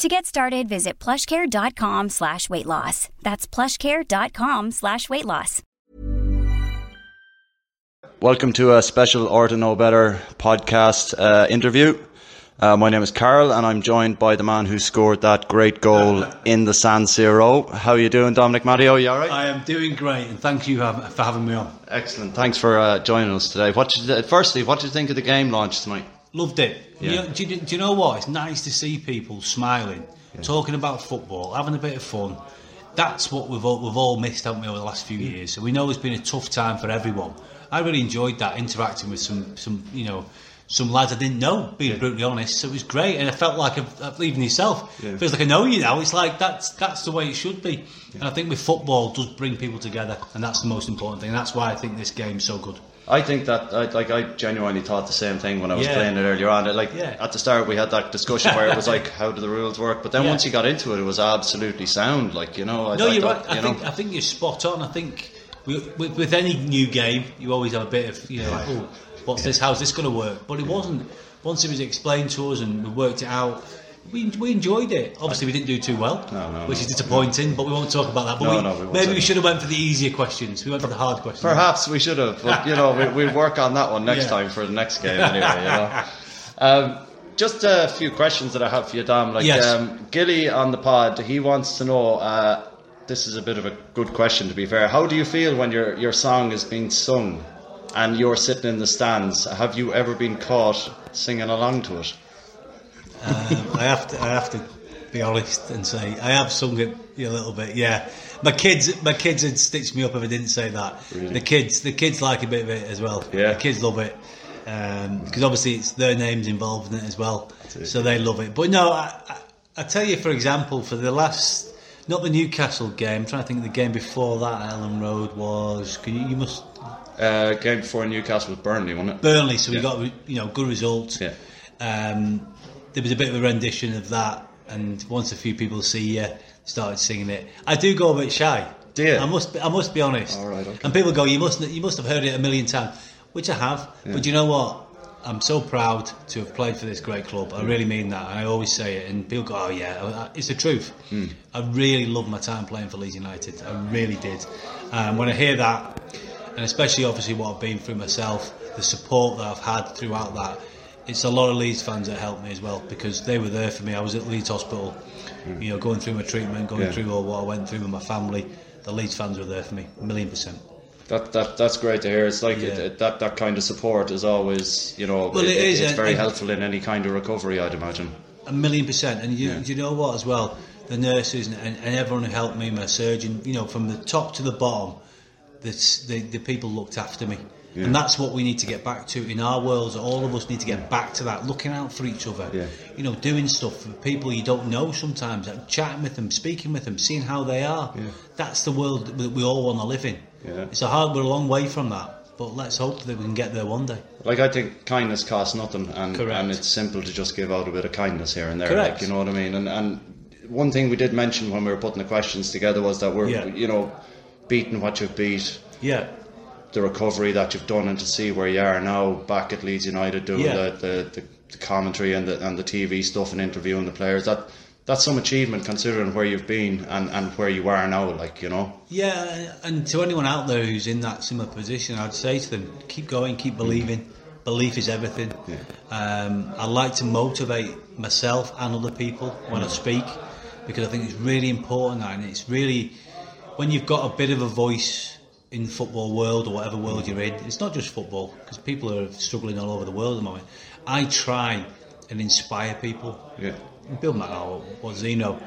To get started, visit plushcare.com slash weight loss. That's plushcare.com slash weight loss. Welcome to a special Or to Know Better podcast uh, interview. Uh, my name is Carl, and I'm joined by the man who scored that great goal in the San Siro. How are you doing, Dominic Matteo? You all right? I am doing great, and thank you for for having me on. Excellent. Thanks for uh, joining us today. What did you, firstly, what did you think of the game launch tonight? Loved it. Yeah. You know, do, you, do you know what? It's nice to see people smiling, talking about football, having a bit of fun. That's what we've all, we've all missed, haven't we, over the last few years? So we know it's been a tough time for everyone. I really enjoyed that interacting with some some you know some lads I didn't know, being brutally honest. So it was great, and I felt like I've, I've even yourself. Yeah. feels like I know you now. It's like that's that's the way it should be. And I think with football does bring people together, and that's the most important thing. And that's why I think this game's so good. I think that, I, like, I genuinely thought the same thing when I was Yeah. playing it earlier on. Like, Yeah. at the start, we had that discussion where it was like, how do the rules work? But then Yeah. once you got into it, it was absolutely sound. Like, you know, I, No, I you're right. I think know, I think you're spot on. I think with, with, with any new game, you always have a bit of you know, like, oh, what's this? How's this going to work? But it wasn't. Once it was explained to us and we worked it out, we, we enjoyed it. Obviously, we didn't do too well, No, no, which no. is disappointing. But we won't talk about that. But No, we, no, we won't maybe we should have went for the easier questions. We went for the hard questions. Perhaps we should have, but you know, we, we'll work on that one next Yeah. time for the next game anyway. You know. Um, just a few questions that I have for you, Dom. Like Yes. um, Gilly on the pod, he wants to know. Uh, this is a bit of a good question, to be fair. How do you feel when your your song is being sung, and you're sitting in the stands? Have you ever been caught singing along to it? Um, I have to I have to be honest and say I have sung it a little bit. Yeah, my kids my kids would stitch me up if I didn't say that. The kids the kids like a bit of it as well. Yeah. the kids love it because obviously it's their names involved in it as well, so they love it. But no, I, I, I tell you for example, for the last. Not the Newcastle game. I'm trying to think of the game before that. at Elland Road was. Can you, you must Uh, game before Newcastle with Burnley, wasn't it? Burnley, so we Yeah. got you know good results. Yeah. Um, there was a bit of a rendition of that, and once a few people see you, started singing it. I do go a bit shy. Do you? I must. Be, I must be honest. All right, okay. And people go, you must. You must have heard it a million times, which I have. But you know what? I'm so proud to have played for this great club. I really mean that. And I always say it, and people go, "Oh yeah, it's the truth." Hmm. I really loved my time playing for Leeds United. I really did. Um, when I hear that, and especially obviously what I've been through myself, the support that I've had throughout that, it's a lot of Leeds fans that helped me as well because they were there for me. I was at Leeds Hospital, you know, going through my treatment, going Hmm. Yeah. through all what I went through with my family. The Leeds fans were there for me, a million percent. That, that that's great to hear. It's like Yeah. it, it- that that kind of support is always, you know, Well, it is, It's very helpful in any kind of recovery, I'd imagine. A million percent. And you, Yeah. you know what, as well, the nurses and, and, and everyone who helped me, my surgeon, you know, from the top to the bottom, the, the, the people looked after me. Yeah. And that's what we need to get back to in our worlds. All of us need to get back to that, looking out for each other. Yeah. You know, doing stuff for people you don't know sometimes, like chatting with them, speaking with them, seeing how they are. Yeah. That's the world that we all want to live in. It's a hard, we're a long way from that, but let's hope that we can get there one day. Like I think kindness costs nothing, and Correct. and it's simple to just give out a bit of kindness here and there. Correct. Like, you know what I mean? And and one thing we did mention when we were putting the questions together was that we're, you know, beating what you've beat, Yeah, the recovery that you've done, and to see where you are now back at Leeds United doing Yeah. the, the, the, commentary and the and the TV stuff and interviewing the players. That that's some achievement considering where you've been and, and where you are now. Like you know, yeah. And to anyone out there who's in that similar position, I'd say to them, keep going, keep believing. Belief is everything. Um, I like to motivate myself and other people when I speak because I think it's really important and it's really when you've got a bit of a voice in the football world or whatever world you're in, it's not just football because people are struggling all over the world at the moment. I try and inspire people. Yeah. Bill does he know?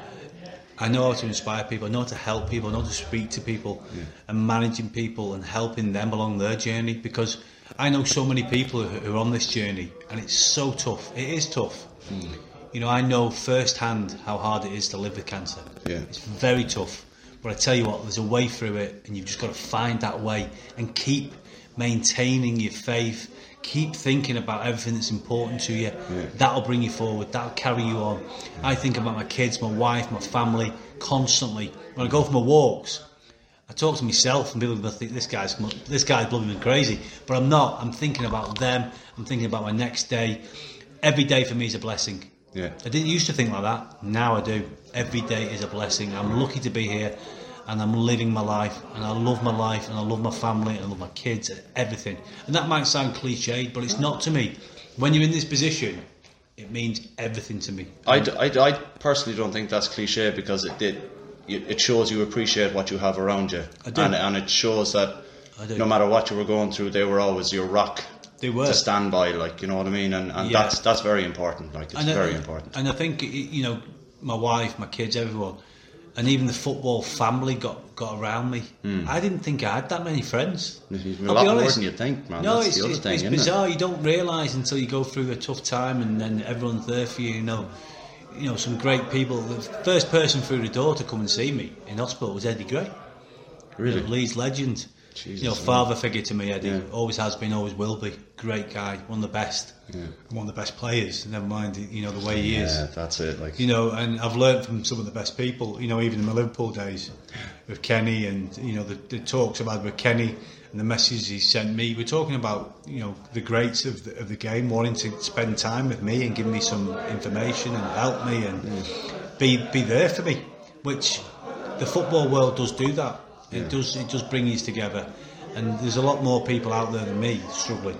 I know how to inspire people. I know how to help people. I know how to speak to people, and managing people and helping them along their journey. Because I know so many people who who are on this journey, and it's so tough. It is tough. Hmm. You know, I know firsthand how hard it is to live with cancer. Yeah. It's very tough. But I tell you what, there's a way through it, and you've just got to find that way and keep maintaining your faith. Keep thinking about everything that's important to you. That'll bring you forward. That'll carry you on. I think about my kids, my wife, my family constantly. When I go for my walks, I talk to myself, and people think this guy's this guy's blooming crazy. But I'm not. I'm thinking about them. I'm thinking about my next day. Every day for me is a blessing. Yeah. I didn't used to think like that. Now I do. Every day is a blessing. I'm lucky to be here and I'm living my life and I love my life and I love my family and I love my kids and everything. And that might sound cliched, but it's not to me. When you're in this position, it means everything to me. I, d- I d- I personally don't think that's cliche because it did. It shows you appreciate what you have around you, I do. and and it shows that I do. no matter what you were going through, they were always your rock. They were. to stand by, like you know what I mean, and, and Yeah. that's that's very important. Like it's And I- very important. And I think you know, my wife, my kids, everyone, and even the football family got got around me. I didn't think I had that many friends. Hmm. A I'll lot more than you think, man. No, That's it's, the other it's, thing, it's isn't it? bizarre. You don't realise until you go through a tough time, and then everyone's there for you. You know, you know some great people. The first person through the door to come and see me in hospital was Eddie Gray. Really? Leeds legend. Jesus, you know, man. father figure to me, Eddie. Yeah. Always has been, always will be. Great guy, one of the best, one of the best players. Never mind, you know the way he is. Yeah, that's it. Like You know, and I've learned from some of the best people. You know, even in my Liverpool days, with Kenny, and you know the, the talks I've had with Kenny and the messages he sent me. We're talking about you know the greats of the, of the game wanting to spend time with me and give me some information and help me and be be there for me, which the football world does do that. It does it does bring us together, and there's a lot more people out there than me struggling.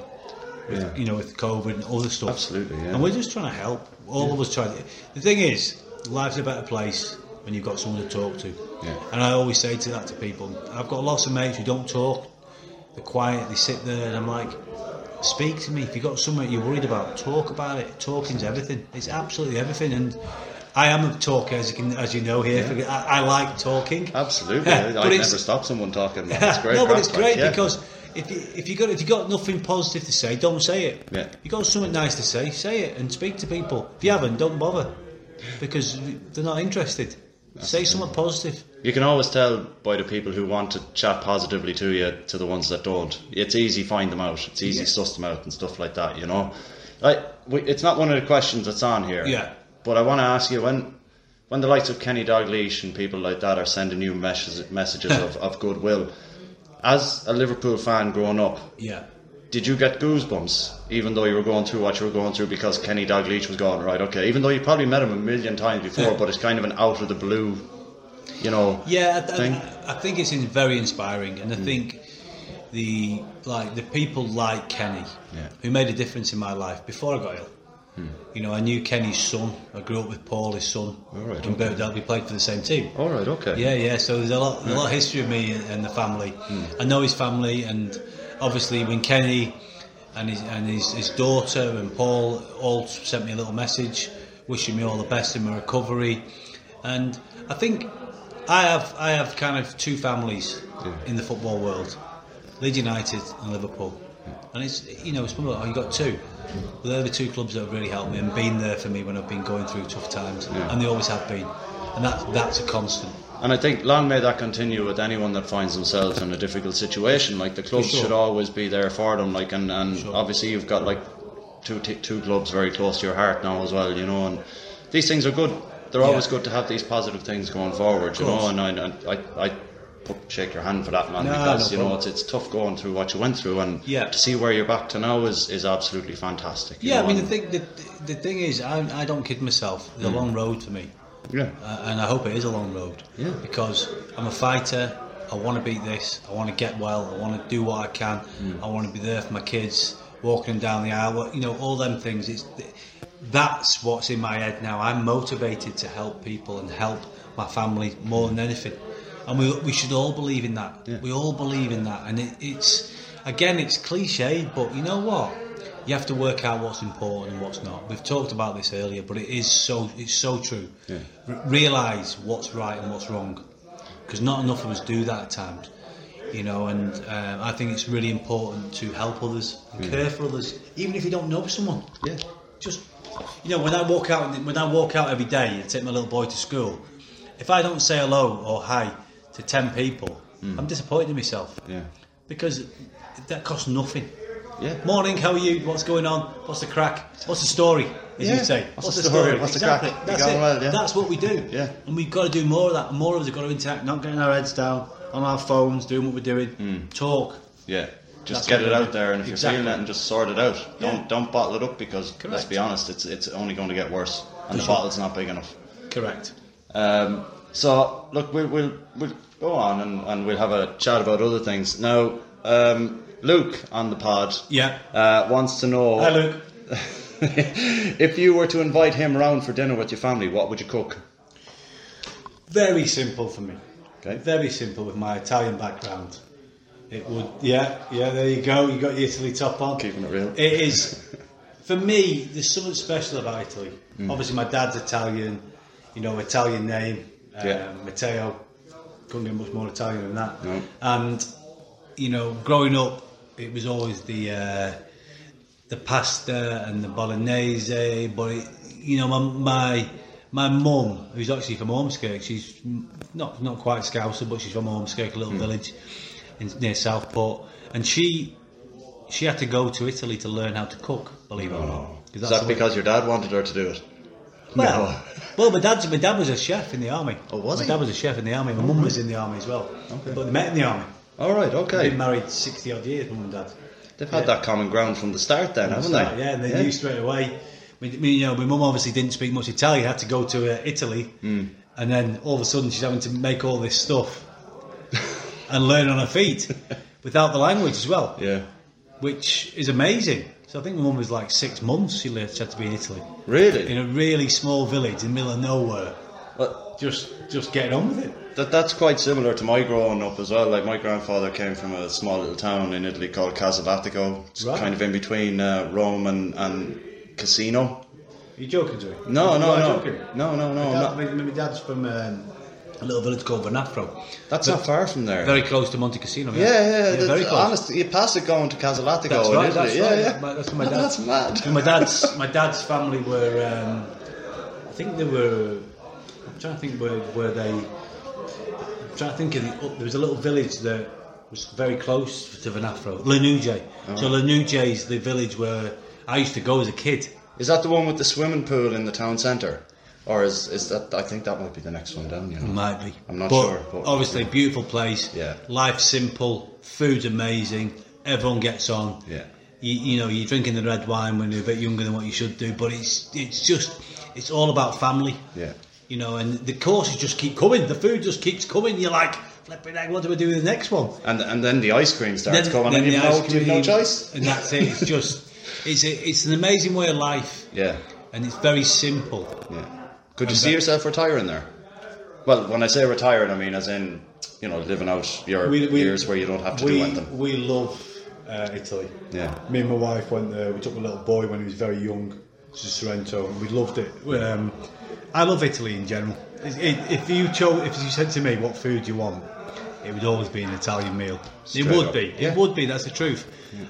With, Yeah. You know, with COVID and other stuff. Absolutely, yeah. And we're just trying to help. All of us try. To, the thing is, life's a better place when you've got someone to talk to. Yeah. And I always say to that to people. I've got lots of mates who don't talk. They're quiet. They sit there, and I'm like, speak to me. If you've got something you're worried about, talk about it. Talking's everything. It's absolutely everything. And I am a talker, as you can, as you know here. I, I like talking. absolutely, Yeah, I, but I'd it's- never stop someone talking. Man. It's great. no, but it's great yeah. because if you if you got if you got nothing positive to say, don't say it. Yeah. You got something nice to say, say it and speak to people. If you haven't, don't bother because they're not interested. say something positive. You can always tell by the people who want to chat positively to you to the ones that don't. It's easy find them out. It's easy Yeah. suss them out and stuff like that. You know, like it's not one of the questions that's on here. Yeah. But I want to ask you when, when the likes of Kenny Dalglish and people like that are sending you messages messages of, of goodwill. As a Liverpool fan growing up, Yeah. did you get goosebumps even though you were going through what you were going through because Kenny Dalglish was gone right? Okay, even though you probably met him a million times before, but it's kind of an out of the blue, you know. Yeah, I, thing. I, I think it's very inspiring, and I hmm. think the like the people like Kenny, Yeah. who made a difference in my life before I got ill. You know, I knew Kenny's son. I grew up with Paul, his son. All right, in okay. Birkdale. We played for the same team. All right, okay. Yeah, yeah. So there's a lot, a lot of history of me and, and the family. Hmm. I know his family, and obviously when Kenny and his and his, his daughter and Paul all sent me a little message, wishing me all the best in my recovery, and I think I have I have kind of two families in the football world, Leeds United and Liverpool, and it's you know it's oh you got two. Well, they're the two clubs that have really helped me and been there for me when I've been going through tough times, and they always have been, and that that's a constant. And I think long may that continue with anyone that finds themselves in a difficult situation. Like the clubs sure. should always be there for them. Like and, and Sure. obviously you've got like two t- two clubs very close to your heart now as well. You know, and these things are good. they're always good to have these positive things going forward, you know. And I, and I, I put, shake your hand for that, man, No, because no you know it's it's tough going through what you went through, and Yeah. to see where you're back to now is is absolutely fantastic. Yeah, know, I mean the thing the, the thing is I, I don't kid myself. It's a long road for me. yeah, uh, and I hope it is a long road. Yeah. Because I'm a fighter. I want to beat this. I want to get well. I want to do what I can. Mm. I want to be there for my kids, walking them down the aisle. You know, all them things. It's that's what's in my head now. I'm motivated to help people and help my family more than anything. And we we should all believe in that. Yeah. We all believe in that. And it, it's again, it's cliche, but you know what? You have to work out what's important and what's not. We've talked about this earlier, but it is so it's so true. Yeah. R- realize what's right and what's wrong, because not enough of us do that at times. You know, and um, I think it's really important to help others and care for others, even if you don't know someone. yeah, Just, you know, when I walk out, when I walk out every day and take my little boy to school, if I don't say hello or hi to ten people, I'm disappointed in myself yeah, because that costs nothing. yeah. Morning, how are you? What's going on? What's the crack? What's the story? As Yeah. you say. What's the story? What's the crack? That's going it. well, yeah? That's what we do. Yeah. And we've got to do more of that. More of us have got to interact, not getting our heads down on our phones, doing what we're doing. Talk. Yeah, just That's get it out there, and if Exactly. you're feeling it, and just sort it out. Don't don't bottle it up because let's be honest, it's it's only going to get worse, and the sure. bottle's not big enough. Correct. Um, so look, we'll we'll we'll go on and, and we'll have a chat about other things now. Um, Luke on the pod, Yeah. uh, wants to know Hi, Luke. if you were to invite him round for dinner with your family, what would you cook? Very simple for me. Okay. Very simple with my Italian background. It would, yeah, yeah. There you go. You got your Italy top on. Keeping it real. It is for me. There's something special about Italy. Mm. Obviously, my dad's Italian. You know, Italian name, um, Yeah. Matteo. Couldn't get much more Italian than that. No. And you know, growing up, it was always the uh, the pasta and the bolognese. But it, you know, my my my mum, who's actually from Ormskirk, she's not not quite Scouser, but she's from Ormskirk, a little Hmm. village in, near Southport, and she she had to go to Italy to learn how to cook. Believe it or not, Oh. Is that's that because your dad wanted her to do it? Well, No. well, my dad's my dad was a chef in the army. Oh, was my he? dad was a chef in the army. My mum was in the army as well. Okay. But they met in the army. All right, okay. Been married sixty odd years, mum and dad. They've had that common ground from the start, then, haven't they? Yeah, and they knew straight away. You know, my mum obviously didn't speak much Italian. Had to go to uh, Italy, Hmm. and then all of a sudden she's having to make all this stuff and learn on her feet without the language as well, Yeah. which is amazing. So I think my mum was like six months. She lived, she had to be in Italy Really? in a really small village in the middle of nowhere, Well, just just getting on with it. that, that's quite similar to my growing up as well. Like my grandfather came from a small little town in Italy called Casalatico. It's Right. kind of in between uh, Rome and, and Cassino. Are you joking to me? No, no, no, no, no, no. My, dad, my, my dad's from um, a little village called Venafro. that's But not far from there. Very close to Monte Cassino. yeah, yeah. that's- very close. Honestly, you pass it going to Casalatico That's right. That's yeah, right. yeah. My- That's my dad. That's mad. My dad's my dad's family were. Um, I think they were. I'm trying to think where where they. I'm trying to think of the, there was a little village that was very close to Venafro, Lanuje. Oh. So Lanuje is the village where I used to go as a kid. Is that the one with the swimming pool in the town centre? Or is, is that, I think that might be the next one down, you know. Might be. I'm not but sure, but- obviously, beautiful place. Yeah. Life simple. Food's amazing. Everyone gets on. Yeah. You, you know, you're drinking the red wine when you're a bit younger than what you should do, but it's it's just it's all about family. Yeah. You know, and the courses just keep coming. The food just keeps coming. You're like, flipping heck, what do we do with the next one? And and then the ice cream starts coming, and you've no, no choice. And that's it. It's just, it's a, it's an amazing way of life, Yeah, and it's very simple. yeah. Could you see yourself retiring there? Well, when I say retiring, I mean as in, you know, living out your years where you don't have to we, do anything. We love uh, Italy. Yeah. Me and my wife went there. We took a little boy when he was very young to Sorrento, and we loved it. Um, I love Italy in general. It, it, if you chose, if you said to me what food do you want, it would always be an Italian meal. Straight it would up. be. Yeah. It would be. That's the truth.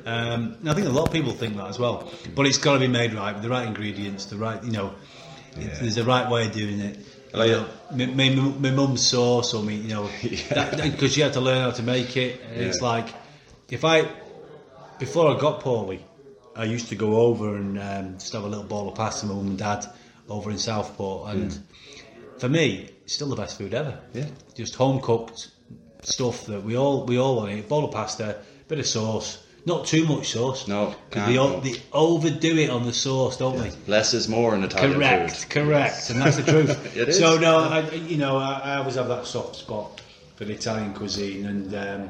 Um, I think a lot of people think that as well. But it's got to be made right with the right ingredients, the right, you know, it- there's a right way of doing it. Like- know, my, my, my mum's sauce, or me, you know, because you have to learn how to make it. And It's like if I before I got poorly, I used to go over and um, just have a little bowl of pasta with mum and dad over in Southport, and for me, it's still the best food ever. Yeah. Just home cooked stuff that we all we all want to eat. Bowl of pasta, bit of sauce. Not too much sauce. No, 'Cause can't, they, o- they overdo it on the sauce, don't they? Less is more in Italian cuisine. Correct, food. correct, and that's the truth. It is. So no, I, you know, I, I always have that soft spot for the Italian cuisine, and um,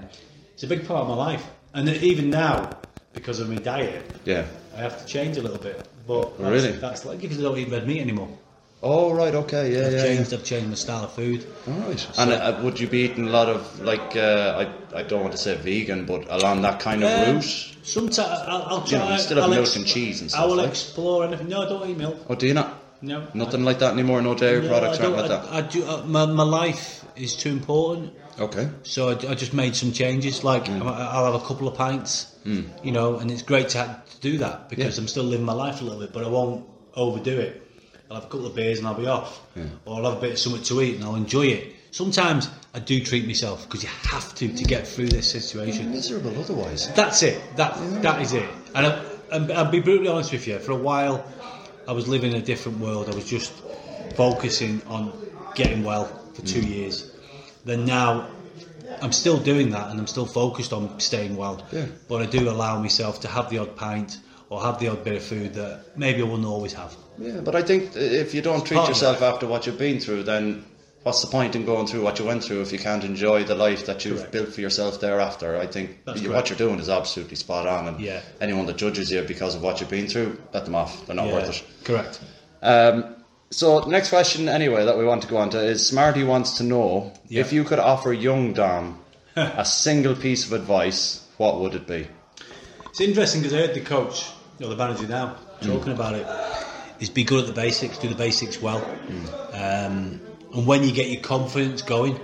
it's a big part of my life. And even now, because of my diet, Yeah. I have to change a little bit. But that's, Really? that's like because I don't eat red meat anymore. Oh right, okay, yeah, I've yeah. changed. yeah. I've changed my style of food. All right. and uh, would you be eating a lot of like uh, I I don't want to say vegan, but along that kind of Um, route? Sometimes I'll, I'll You know, you still have I'll milk and cheese and stuff. I stuff, will like? explore anything. No, I don't eat milk. Oh, do you not? No, Nothing like that anymore. No dairy No, products I or don't. like I, I do. Uh, my, my life is too important. Okay. So I, I just made some changes. Like Mm. I- I'll have a couple of pints, you know, and it's great to, ha- to do that because Yeah. I'm still living my life a little bit, but I won't overdo it. I'll have a couple of beers and I'll be off, or I'll have a bit of something to eat and I'll enjoy it. Sometimes I do treat myself because you have to to get through this situation. Miserable otherwise. That's it. That that is it. And, I, and I'll be brutally honest with you. For a while, I was living in a different world. I was just focusing on getting well for two Mm. years. Then now, I'm still doing that, and I'm still focused on staying well. Yeah. But I do allow myself to have the odd pint or have the odd bit of food that maybe I wouldn't always have. Yeah, but I think if you don't treat yourself after what you've been through, then what's the point in going through what you went through if you can't enjoy the life that you've Correct. built for yourself thereafter? I think you, what you're doing is absolutely spot on, and Yeah. anyone that judges you because of what you've been through, let them off. They're not Yeah, worth it. Correct. Um, so next question, anyway, that we want to go on to is Smarty wants to know Yeah. if you could offer young Dom a single piece of advice, what would it be? It's interesting because I heard the coach, you know, the manager now, talking about it. Is be good at the basics, do the basics well, um, and when you get your confidence going,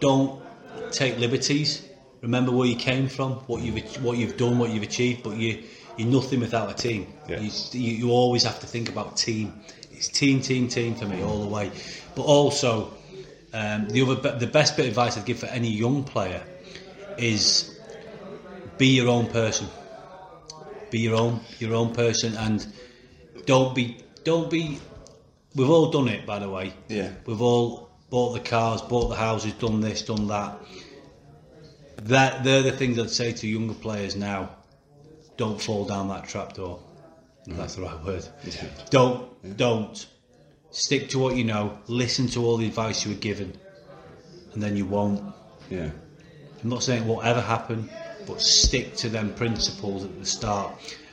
don't take liberties. Remember where you came from, what you've what you've done, what you've achieved. But you you're nothing without a team. Yeah. You, you you always have to think about team. It's team, team, team for me all the way. But also, um, the other the best bit of advice I'd give for any young player is be your own person. Be your own your own person, and don't be don't be. We've all done it, by the way. Yeah. We've all bought the cars, bought the houses, done this, done that. That they're the things I'd say to younger players now. Don't fall down that trapdoor. If mm. that's the right word. yeah. Don't don't stick to what you know. Listen to all the advice you were given, and then you won't. Yeah. I'm not saying it won't ever happen, but stick to them principles at the start.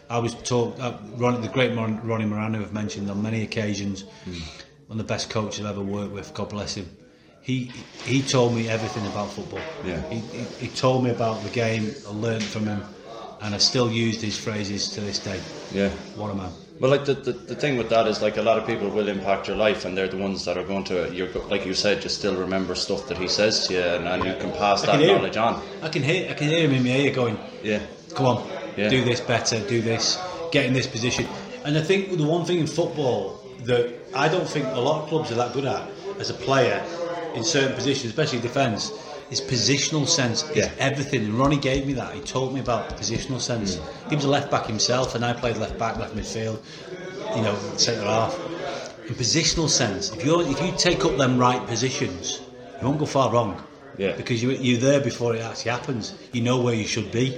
I was taught, uh, Ron, the great Ron, Ronnie Morano, have mentioned on many occasions, one of the best coaches I've ever worked with, God bless him. He he told me everything about football. Yeah. He, he, he told me about the game. I learned from him, and I still used his phrases to this day. Yeah. What a man! Well, like the, the, the thing with that is like a lot of people will impact your life, and they're the ones that are going to. You're like you said, you still remember stuff that he says to you, and, and you can pass that can knowledge him. on. I can hear I can hear him in my ear going, Yeah, come on, Yeah. do this better, do this, get in this position. And I think the one thing in football that I don't think a lot of clubs are that good at as a player in certain positions, especially defence, is positional sense. Is Yeah. everything. And Ronnie gave me that. He told me about positional sense. Mm. He was a left back himself, and I played left back, left midfield, you know, centre half. In positional sense, if you if you take up them right positions, you won't go far wrong. Yeah. Because you, you're there before it actually happens. You know where you should be.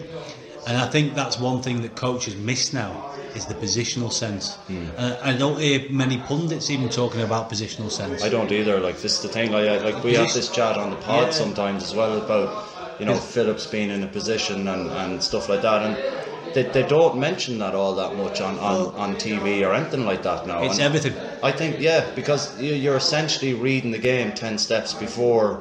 And I think that's one thing that coaches miss now is the positional sense. Hmm. And I don't hear many pundits even talking about positional sense. I don't either. Like this is the thing. Like, I- like we have this chat on the pod Yeah. sometimes as well about you know Phillips being in a position and, and stuff like that, and they, they don't mention that all that much on, on, on TV or anything like that now. It's And everything. I think yeah, because you- you're essentially reading the game ten steps before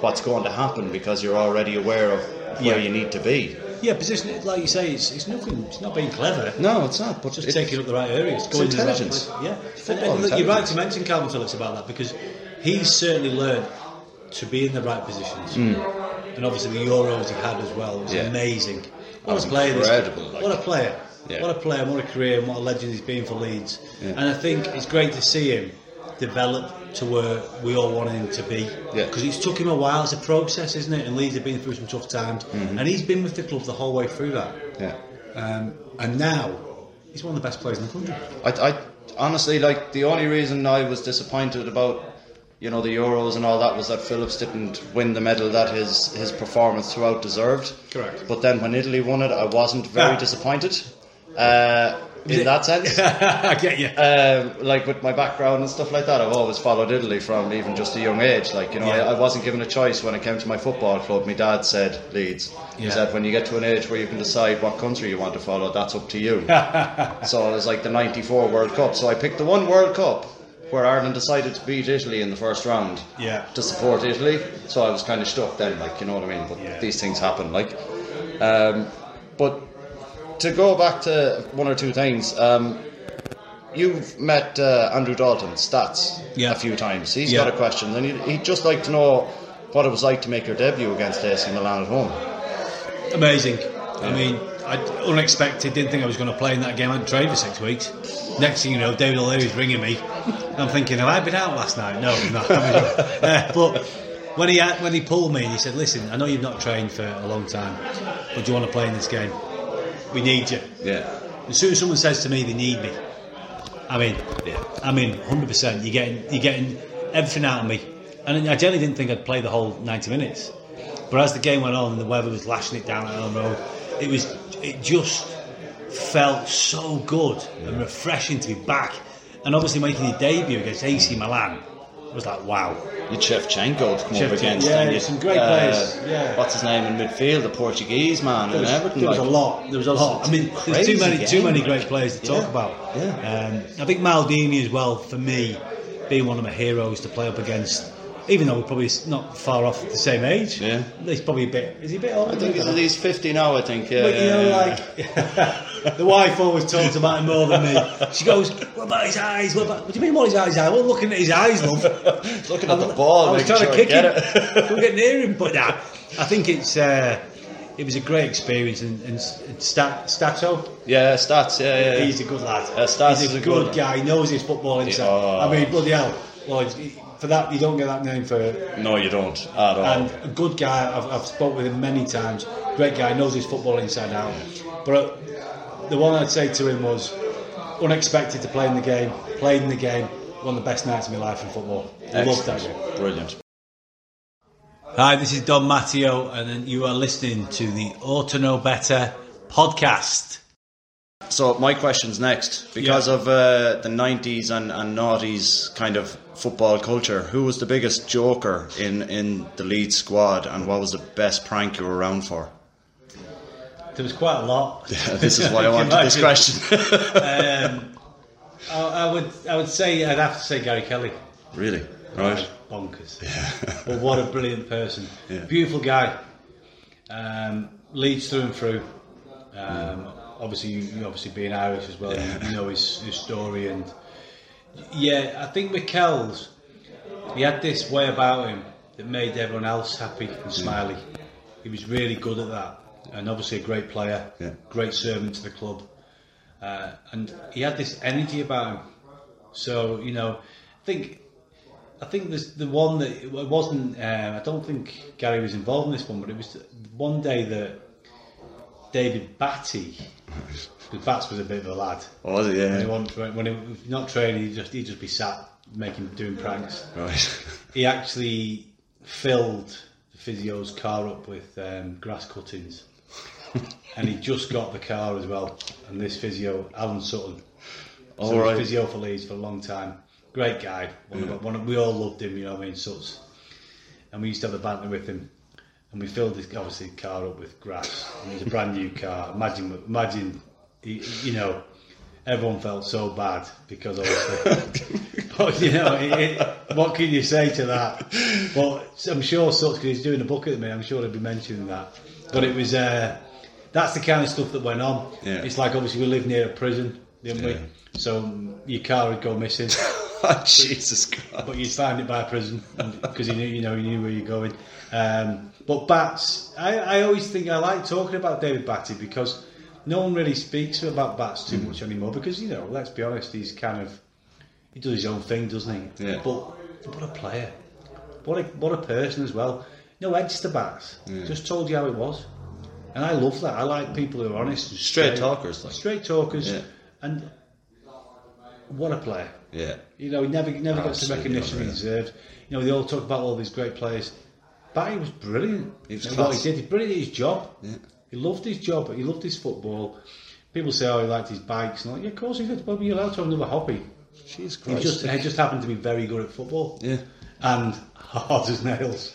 what's going to happen because you're already aware of where Yeah. you need to be. Yeah, position, it like you say, it's, it's nothing. It's not being clever. No, it's not. But Just it's, taking up the right areas. going the right intelligence. place. yeah, football and, and look, you're right to mention Kalvin Phillips about that because he's certainly learned to be in the right positions. Hmm. And obviously the Euros he had as well was. Yeah. amazing. What was a player! like. What a player! Yeah. What a player! What a career! And what a legend he's been for Leeds. Yeah. And I think it's great to see him develop to where we all wanted him to be. Yeah. Because it's took him a while. It's a process, isn't it? And Leeds have been through some tough times, Mm-hmm. and he's been with the club the whole way through that. yeah. Um, and now he's one of the best players in the country. I, I honestly like the only reason I was disappointed about you know, the Euros and all that was that Phillips didn't win the medal that his his performance throughout deserved. Correct. But then when Italy won it, I wasn't very Ah. disappointed. Uh, in that sense, I get you. um, like with my background and stuff like that, I've always followed Italy from even just a young age. Like you know, Yeah. I, I wasn't given a choice when it came to my football club. My dad said Leeds. He said when you get to an age where you can decide what country you want to follow, that's up to you. so it was like the '94 World Cup. So I picked the one World Cup where Ireland decided to beat Italy in the first round. Yeah. To support Italy, so I was kind of stuck then, like you know what I mean. But Yeah. these things happen, like. Um, but to go back to one or two things, um, you've met uh, Andrew Dalton, Stats, Yeah. a few times. He's Yeah. got a question, and he'd, he'd just like to know what it was like to make your debut against AC Milan at home. Amazing. I mean, I unexpected. Didn't think I was going to play in that game. I hadn't trained for six weeks. Next thing you know, David O'Leary's ringing me. I'm thinking, have I been out last night? No, no. uh, but when he when he pulled me, and he said, "Listen, I know you've not trained for a long time, but do you want to play in this game? We need you." Yeah. As soon as someone says to me they need me, I mean, Yeah. I mean, hundred percent. You're getting you're getting everything out of me, and I generally didn't think I'd play the whole ninety minutes. But as the game went on and the weather was lashing it down at Elland Road, it was it just felt so good and refreshing to be back. And obviously making your debut against AC Milan was like wow. You Shevchenko to come Shevchenko, up against. yeah, and you- some great players, yeah. What's his name in midfield? The Portuguese man There and was, everything. there was a lot. There was a lot. I mean, there's too many, too many like. great players to Yeah. talk about. Yeah. Um, I think Maldini as well for me, being one of my heroes to play up against. Even though we're probably not far off the same age. Yeah. He's probably a bit. Is he a bit older? I think he's, he's 50 now, I think. Yeah, But you know, like the wife always talks about him more than me. She goes, "What about his eyes? What about? What do you mean? What his eyes are? Well, looking at his eyes, love. Looking at the ball, I was trying to kick him. it. Don't get near him, but nah, I think it's uh, it was a great experience. And, and Stat, Stato, Yeah, stats. Yeah, yeah. yeah. he's a good lad. Uh, Stats he's is a, a good good- guy. He knows his football inside. Oh. I mean, bloody hell. Well, for that you don't get that name for No, you don't at all. and a good guy. I've, I've spoke with him many times. Great guy, knows his football inside out. But the one I'd say to him was unexpected to play in the game. Played in the game. One of the best nights of my life in football. Loved that game. Brilliant. Hi, this is Dom Matteo, and you are listening to the Auto Know Better podcast. So my question's next because Yeah. of uh, the '90s and, and '90s kind of football culture. Who was the biggest joker in in the lead squad, and what was the best prank you were around for? There was quite a lot. this is why I wanted this question. Um, I, I would, I would say, I'd have to say Gary Kelly. really? Right. bonkers. Yeah. but what a brilliant person. Yeah. Beautiful guy. Um, Leeds through and through. Um, obviously, you, obviously being Irish as well, you, you know his, his story. And yeah, I think Mikel's, he had this way about him that made everyone else happy and smiley. He was really good at that. And obviously a great player, Yeah. great servant to the club. Uh, and he had this energy about him. So, you know, I think I think there's the one that it wasn't. Um, I don't think Gary was involved in this one, but it was one day that David Batty, because Bats was a bit of a lad. Oh, was it? When he, Yeah. when he was not training, he'd just he'd just be sat making doing pranks. Right. He actually filled the physio's car up with um, grass cuttings, and he just got the car as well. And this physio, Alan Sutton, All so right. physio for Leeds for a long time. Great guy. One of, one of, we all loved him, you know what I mean, Suts. And we used to have a banter with him. And we filled his obviously car up with grass. And it was a brand new car. Imagine, imagine, you know, everyone felt so bad because obviously. but you know, it, it, what can you say to that? But I'm sure Suts, because he's doing a book at me, I'm sure he'll be mentioning that. But it was, uh, that's the kind of stuff that went on. Yeah. It's like obviously we live near a prison, didn't Yeah. we? So your car would go missing, Oh, Jesus God. but you'd find it by a prison because you knew, you know, you knew where you're going. Um, but Bats, I, I always think I like talking about David Batty because no one really speaks about Bats too much anymore because you know, let's be honest, he's kind of he does his own thing, doesn't he? Yeah. But what a player, what a what a person as well. No edge to Bats. Just told you how it was, and I love that. I like people who are honest, and Straight talkers, like. straight talkers, Yeah. and what a player. Yeah. You know, he never never got the recognition he deserved. You know, they all talk about all these great players. Batty was brilliant. He was what he did, he brilliant at his job. Yeah. He loved his job. He loved his football. People say, "Oh, he liked his bikes." And I'm like, yeah, of course he did. But you're allowed to have another hobby. Jeez He just he just happened to be very good at football. Yeah. And hard as nails.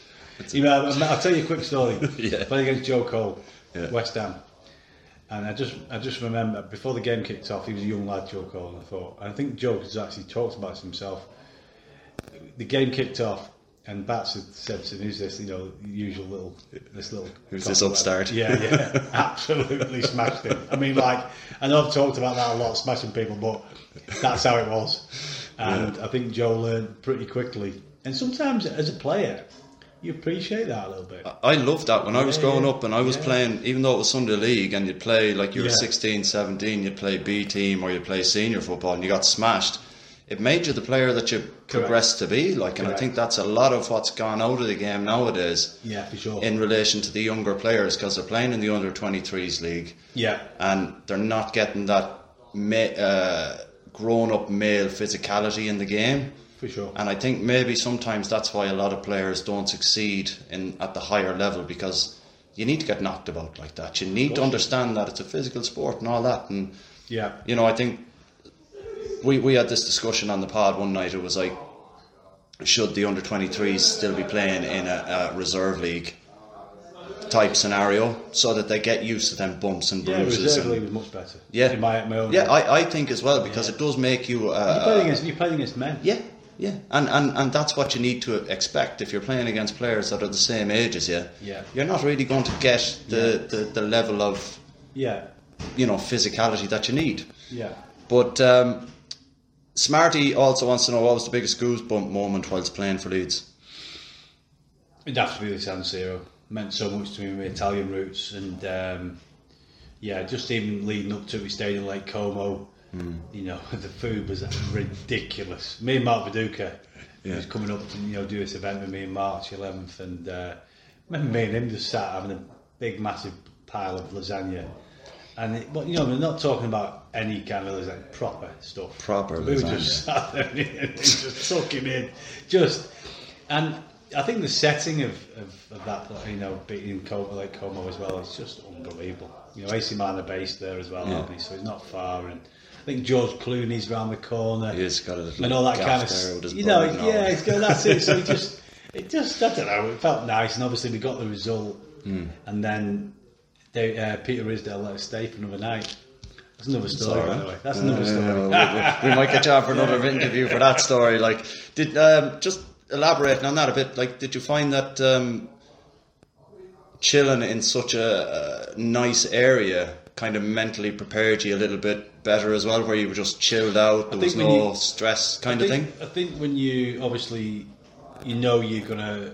You know, I'll tell you a quick story. Yeah. Played against Joe Cole, Yeah. West Ham. And I just, I just remember before the game kicked off, he was a young lad, Joe Cole, and I thought, and I think Joe has actually talked about himself. The game kicked off, and Bats had said to him, "Who's this? You know, usual little, this little, Who's this upstart?" Yeah, yeah, absolutely smashed him. I mean, like, I know I've talked about that a lot, smashing people, but that's how it was. And I think Joe learned pretty quickly. And sometimes, as a player, you appreciate that a little bit. I loved that when I was growing yeah, up and I was yeah. playing, even though it was Sunday League and you'd play like you were Yeah. 16, 17, you'd play B team or you'd play senior football and you got smashed. It made you the player that you progressed to be. Like, and I think that's a lot of what's gone out of the game nowadays Yeah, for sure. in relation to the younger players because they're playing in the under 23s league yeah, and they're not getting that ma- uh, grown up male physicality in the game. For sure. And I think maybe sometimes that's why a lot of players don't succeed in at the higher level because you need to get knocked about like that. You need to understand that it's a physical sport and all that. And yeah, you know, I think we we had this discussion on the pod one night. It was like, should the under twenty threes still be playing in a, a reserve league type scenario so that they get used to them bumps and yeah. bruises? Reserve and- league was much better. yeah, in my, my own. yeah. I, I think as well because it does make you. you Uh, played against you against men. yeah, yeah, and, and and that's what you need to expect if you're playing against players that are the same age as you. Yeah. you're not really going to get the, the, the level of yeah, you know physicality that you need. yeah. But um, Smarty also wants to know what was the biggest goosebump moment whilst playing for Leeds. It'd have to be the San Siro. Meant so much to me, my Italian roots, and um, yeah, just even leading up to it, we stayed in Lake Como. You know, the food was ridiculous. Me and Mark Viduka, he Yeah. was coming up to you know do this event with me in March 11th, and uh, remember me and him just sat having a big, massive pile of lasagna. And it, but you know, we're not talking about any kind of lasagna, proper stuff. Proper We were lasagna. just sat there and just sucking in, just and I think the setting of, of, of that, you know, being Como, like Como as well, is just unbelievable. You know, AC Man are based there as well, aren't they? So it's not far. And think George Clooney's round the corner. He has got a little and all that kind of, you know, bird and all. yeah, it's got that's it. So it just, it just, I don't know, it felt nice, and obviously we got the result, Hmm. and then they, uh, Peter Ridsdale let us stay for another night. That's another story, by the way. That's another Yeah, story. yeah, we, we might get you on for another interview for that story. Like, did um, just elaborating on that a bit. Like, did you find that um, chilling in such a, a nice area kind of mentally prepared you a little bit better as well, where you were just chilled out, there was no you- stress kind I of thing? I think when you obviously you know you're gonna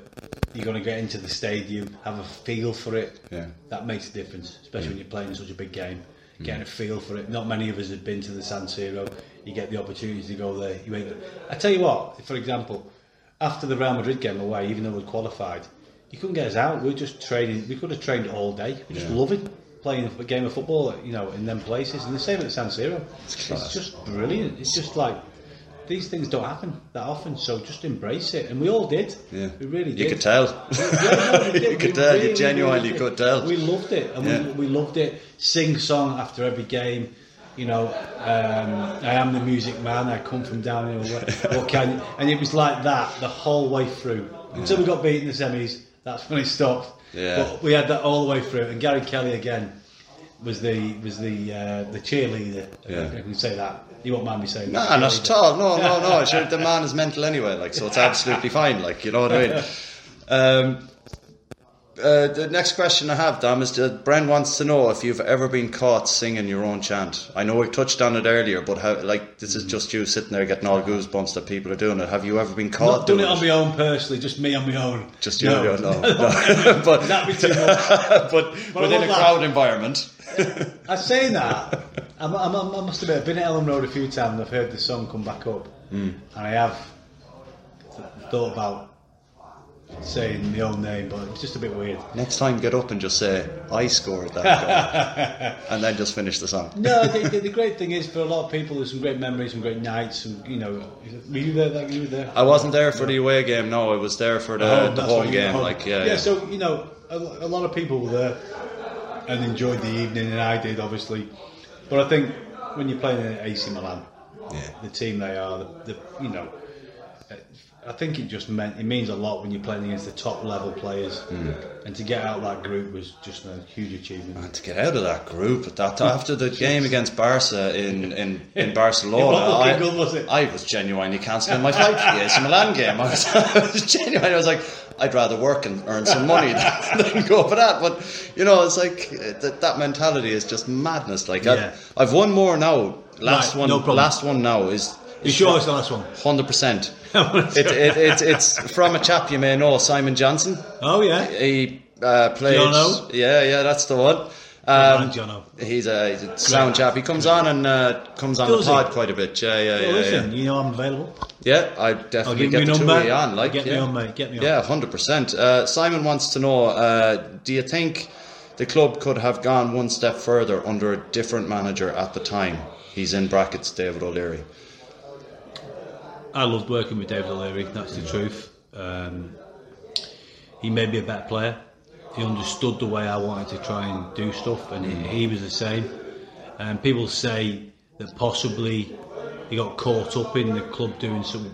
you're gonna get into the stadium, have a feel for it. Yeah. That makes a difference, especially when you're playing such a big game. Mm. Getting a feel for it. Not many of us have been to the San Siro. You get the opportunity to go there. You either, I tell you what, for example, after the Real Madrid game away, even though we qualified, you couldn't get us out. We were just training. We could have trained all day. We just Yeah. loving playing a game of football, you know, in them places. And the same at the San Siro. It's It's, just brilliant. It's just like these things don't happen that often, so just embrace it. And we all did. Yeah. we really You did. could tell. Yeah, no. You could We tell, you genuinely really could tell. We loved it, and Yeah. we, we loved it. Sing song after every game. You know, um, I am the music man. I come from down here. What, what can? And it was like that the whole way through until we got beaten in the semis. That's when it stopped. Yeah. But we had that all the way through. And Gary Kelly again was the was the uh, the cheerleader. Yeah. Can say that. You won't mind me saying Nah, that. not at all. No, no, no. The man is mental anyway, like so. It's absolutely fine. Like you know what I mean. Um, uh, the next question I have, Dom, is that Bren wants to know if you've ever been caught singing your own chant. I know we touched on it earlier, but how, like this is just you sitting there getting all goosebumps that people are doing it. Have you ever been caught Not done it doing on my own personally, just me on my own. Just you no. on your own, no, no. but That'd be too much. but within a that. crowd environment. I say that. I'm, I'm, I must admit, I've been at Elland Road a few times I've heard the song come back up. Hmm. And I have th- thought about saying the old name, but it's just a bit weird. Next time, get up and just say, I scored that goal. and then just finish the song. No, the, the, the great thing is for a lot of people, there's some great memories, some great nights, and you know, were you there? That you were there? I wasn't there for the away game, no, I was there for the, Oh, the home game. home. Like, yeah, yeah. yeah. So you know, a, a lot of people were there and enjoyed the evening, and I did obviously. But I think when you're playing in AC Milan, Yeah. the team they are, the, the you know, I think it just meant it means a lot when you're playing against the top level players, Hmm. and to get out of that group was just a huge achievement. And to get out of that group at that after the game against Barca in, in, in Barcelona, I, good, was? I was genuinely cancelling my flight for the AC Milan game. I was, I was genuine. I was like, I'd rather work and earn some money than, than go for that. But you know, it's like uh, that, that mentality is just madness. Like Yeah. I've, I've one more now. Last Right, one, no last one now is. You sure it's the last one? Hundred percent. It, it, it, it's from a chap you may know, Simon Johnson. Oh yeah, He uh, played. Jono? Yeah, yeah, that's the one. Um, Jono. he's a, he's a sound chap. He comes on and uh, comes on Does the he? pod quite a bit. Yeah, yeah, yeah. listen, yeah. you know I'm available. Yeah, I definitely get me the a two on. Like, Get me yeah. on, mate, get me on. Yeah, hundred percent. Uh, Simon wants to know: uh, Do you think the club could have gone one step further under a different manager at the time? He's in brackets, David O'Leary. I loved working with David O'Leary. That's the truth. Um, he made me a better player. He understood the way I wanted to try and do stuff, and he, he was the same. And people say that possibly he got caught up in the club doing some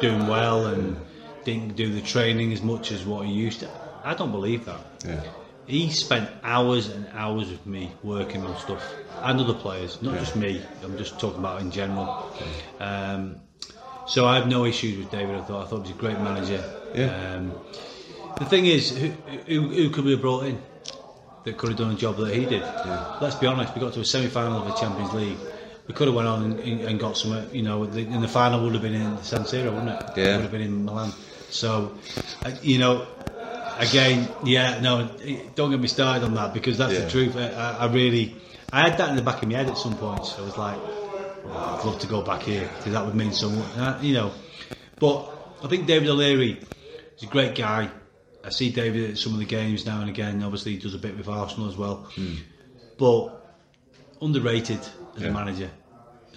doing well and didn't do the training as much as what he used to. I don't believe that. Yeah. He spent hours and hours with me working on stuff and other players, not just me. I'm just talking about in general. Um, so I have no issues with David. I thought I thought he was a great manager. Yeah. Um, the thing is, who, who, who could we have brought in that could have done a job that he did? Yeah. Let's be honest. We got to a semi-final of the Champions League. We could have went on and, and got some. You know, the, in the final would have been in San Siro, wouldn't it? Yeah. Would have been in Milan. So, uh, you know, again, yeah, no, don't get me started on that because that's Yeah. the truth. I, I- really, I had that in the back of my head at some points. I was like, I'd love to go back here because that would mean so much, you know. But I think David O'Leary is a great guy. I see David at some of the games now and again. Obviously, he does a bit with Arsenal as well, but underrated as Yeah. a manager.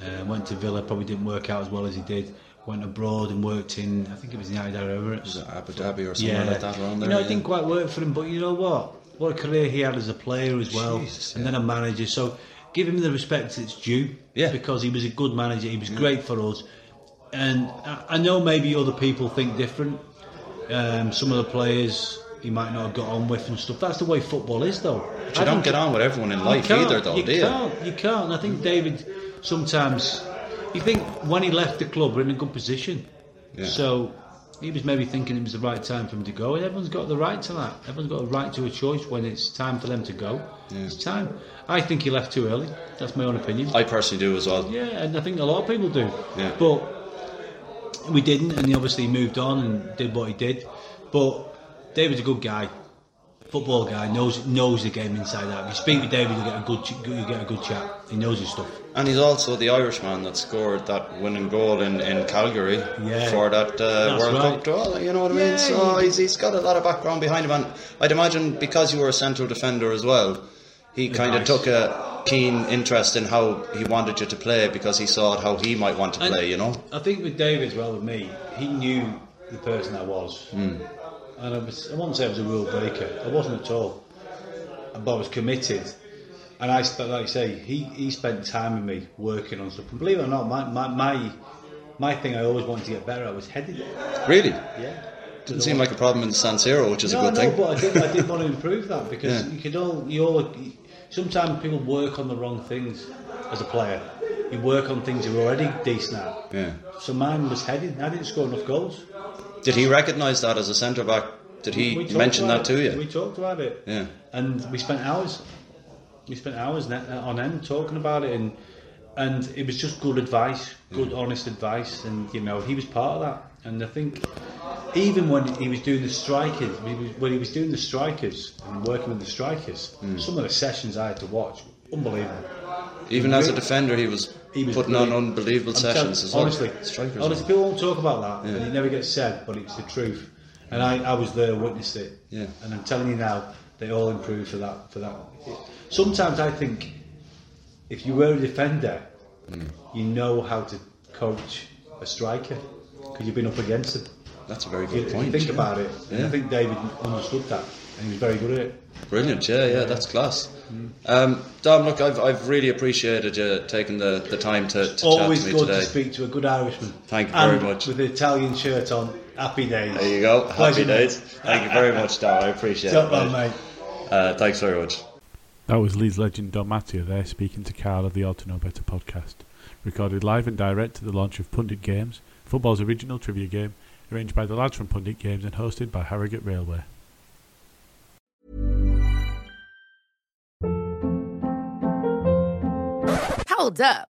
Uh, went to Villa, probably didn't work out as well as he did. Went abroad and worked in, I think it was United Arab Emirates. Was it Abu Dhabi or somewhere like that around there? You know, yeah. it didn't quite work for him, but you know what? What a career he had as a player as well, Jesus, and yeah. then a manager. So give him the respect it's due, Yeah. because he was a good manager. He was great for us, and I, I know maybe other people think different. Um, some of the players he might not have got on with and stuff. That's the way football is, though. But you don't get on with everyone in life either, though, you do you? can't. You can't. And I think David sometimes. You think when he left the club, we're in a good position. Yeah. So he was maybe thinking it was the right time for him to go, and everyone's got the right to that. Everyone's got a right to a choice when it's time for them to go. It's time. I think he left too early. That's my own opinion. I personally do as well. yeah, and I think a lot of people do. Yeah. But we didn't, and he obviously moved on and did what he did. But David's a good guy, football guy. knows knows the game inside out. If you speak with David, you get a good you get a good chat. He knows his stuff. And he's also the Irishman that scored that winning goal in, in Calgary Yeah. for that uh, World right. Cup draw. You know what I Yeah, mean? So he- he's, he's got a lot of background behind him. And I'd imagine because you were a central defender as well, he kind of Advice. took a keen interest in how he wanted you to play because he saw how he might want to And play, you know? I think with David as well with me, he knew the person I was, Hmm. and I was. I won't say I was a rule breaker. I wasn't at all, but I was committed. And I, like I say, he, he spent time with me working on stuff. And believe it or not, my, my, my, my thing I always wanted to get better at was heading. Really? Yeah. Didn't seem like a problem in the San Siro, which is no, a good no, thing. but I did, I did want to improve that because Yeah. you could all, you all, sometimes people work on the wrong things as a player. You work on things you're already decent at. Yeah. So mine was heading. I didn't score enough goals. Did he recognise that as a centre back? Did he mention that to you? We talked about it. Yeah. And we spent hours. We spent hours on end talking about it, and and it was just good advice, good honest advice, and you know he was part of that. And I think even when he was doing the strikers, when he was, when he was doing the strikers and working with the strikers, Hmm. some of the sessions I had to watch, unbelievable. Even as a defender, he was, He was putting on unbelievable I'm sessions as well. honestly, Strikers. honestly, people won't talk about that, and it never gets said, but it's the truth. and I, I was there, witnessed it. Yeah. And I'm telling you now, they all improved for that. For that. Sometimes I think if you were a defender, Mm. you know how to coach a striker because you've been up against them. That's a very you, good if you point. think yeah. about it, Yeah. I think David understood that, and he was very good at it. Brilliant, yeah, yeah, that's class. Mm. Um, Dom, look, I've, I've really appreciated you taking the, the time to, to Always chat to me good today. to speak to a good Irishman. Thank you And very much. With the Italian shirt on, happy days. There you go, Pleasure, happy mate. days. Thank you very much, Dom, I appreciate Top it. mate. mate. Uh, thanks very much. That was Leeds legend Dom Matteo there speaking to Carl of the Ought to Know Better podcast. Recorded live and direct at the launch of Pundit Games, football's original trivia game, arranged by the lads from Pundit Games and hosted by Harrogate Railway. Hold up.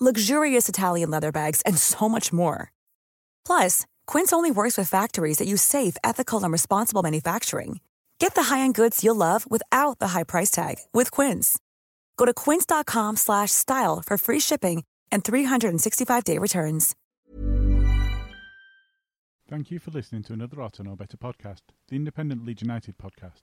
luxurious Italian leather bags, and so much more. Plus, Quince only works with factories that use safe, ethical, and responsible manufacturing. Get the high-end goods you'll love without the high price tag with Quince. Go to quince.com slash style for free shipping and 365-day returns. Thank you for listening to another Ought to Better podcast, the independent Leeds United podcast.